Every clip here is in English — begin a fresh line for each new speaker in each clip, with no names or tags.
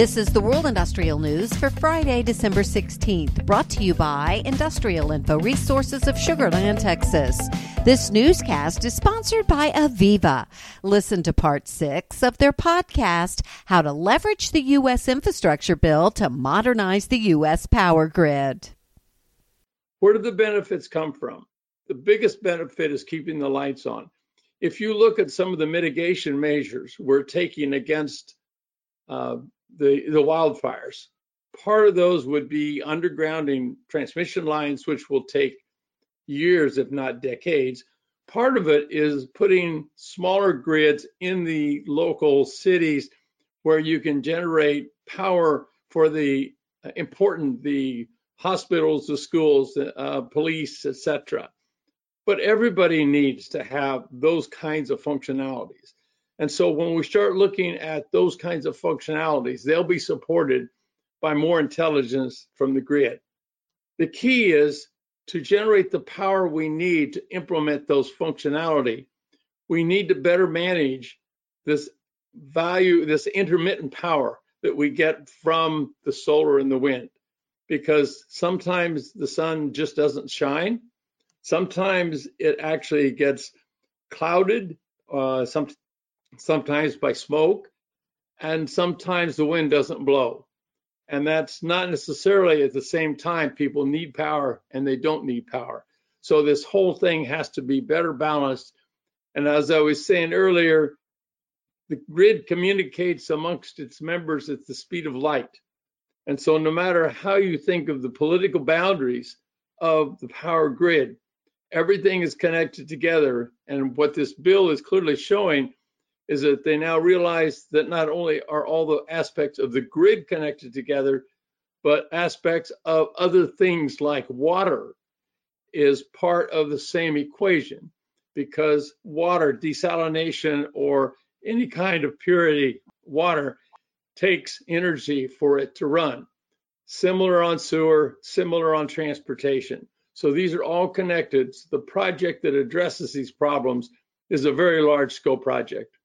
This is the World Industrial News for Friday, December 16th, brought to you by Industrial Info Resources of Sugar Land, Texas. This newscast is sponsored by Aveva. Listen to part six of their podcast, How to Leverage the U.S. Infrastructure Bill to Modernize the U.S. Power Grid.
Where do the benefits come from? The biggest benefit is keeping the lights on. If you look at some of the mitigation measures we're taking against uh, the, the wildfires. Part of those would be undergrounding transmission lines, which will take years, if not decades. Part of it is putting smaller grids in the local cities where you can generate power for the uh, important, the hospitals, the schools, the uh, police, etc. But everybody needs to have those kinds of functionalities. And so when we start looking at those kinds of functionalities, they'll be supported by more intelligence from the grid. The key is to generate the power we need to implement those functionality. We need to better manage this value, this intermittent power that we get from the solar and the wind, because sometimes the sun just doesn't shine. Sometimes it actually gets clouded. Uh, some, sometimes by smoke, and sometimes the wind doesn't blow. And that's not necessarily at the same time people need power and they don't need power. So this whole thing has to be better balanced. And as I was saying earlier, the grid communicates amongst its members at the speed of light. And so no matter how you think of the political boundaries of the power grid, everything is connected together. And what this bill is clearly showing is that they now realize that not only are all the aspects of the grid connected together, but aspects of other things like water is part of the same equation because water desalination or any kind of purity water takes energy for it to run. Similar on sewer, similar on transportation. So these are all connected. The project that addresses these problems is a very large scope project.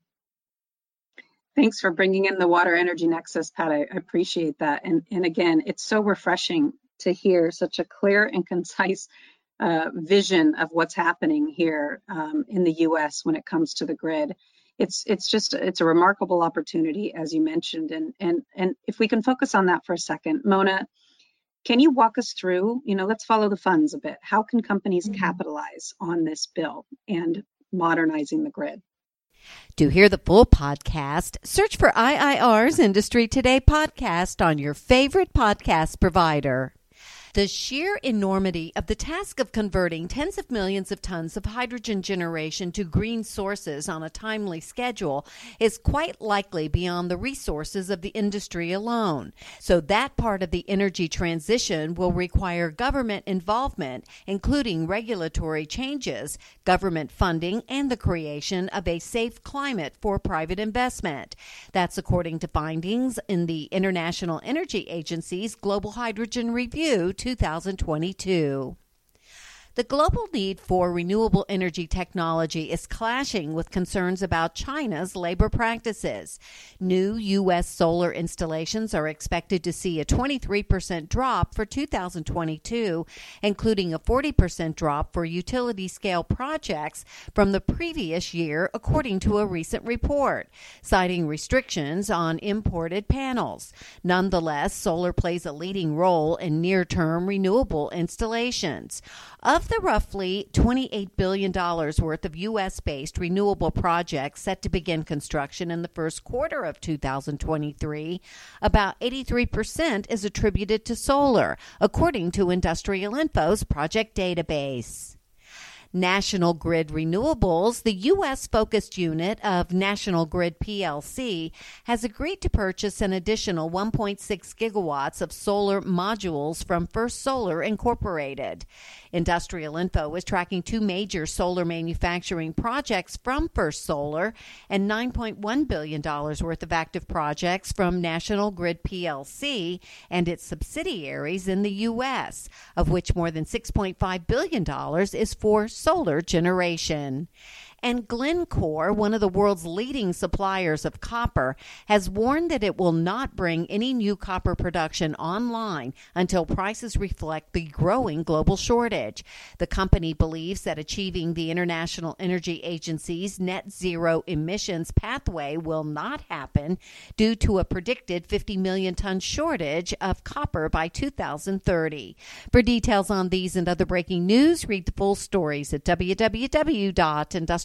Thanks for bringing in the water energy nexus, Pat. I appreciate that. And, and again, it's so refreshing to hear such a clear and concise uh, vision of what's happening here um, in the U.S. when it comes to the grid. It's it's just it's a remarkable opportunity, as you mentioned. And and and if we can focus on that for a second, Mona, can you walk us through? You know, let's follow the funds a bit. How can companies mm-hmm. capitalize on this bill and modernizing the grid?
To hear the full podcast, search for IIR's Industry Today podcast on your favorite podcast provider. The sheer enormity of the task of converting tens of millions of tons of hydrogen generation to green sources on a timely schedule is quite likely beyond the resources of the industry alone. So that part of the energy transition will require government involvement, including regulatory changes, government funding, and the creation of a safe climate for private investment. That's according to findings in the International Energy Agency's Global Hydrogen Review 2022. The global need for renewable energy technology is clashing with concerns about China's labor practices. New U.S. solar installations are expected to see a 23% drop for 2022, including a 40% drop for utility scale projects from the previous year, according to a recent report, citing restrictions on imported panels. Nonetheless, solar plays a leading role in near term renewable installations. Of the roughly $28 billion worth of U.S. based renewable projects set to begin construction in the first quarter of 2023, about 83% is attributed to solar, according to Industrial Info's project database. National Grid Renewables, the U.S. focused unit of National Grid PLC, has agreed to purchase an additional 1.6 gigawatts of solar modules from First Solar Incorporated. Industrial Info is tracking two major solar manufacturing projects from First Solar and $9.1 billion worth of active projects from National Grid PLC and its subsidiaries in the U.S., of which more than $6.5 billion is for solar generation. And Glencore, one of the world's leading suppliers of copper, has warned that it will not bring any new copper production online until prices reflect the growing global shortage. The company believes that achieving the International Energy Agency's net zero emissions pathway will not happen due to a predicted 50 million ton shortage of copper by 2030. For details on these and other breaking news, read the full stories at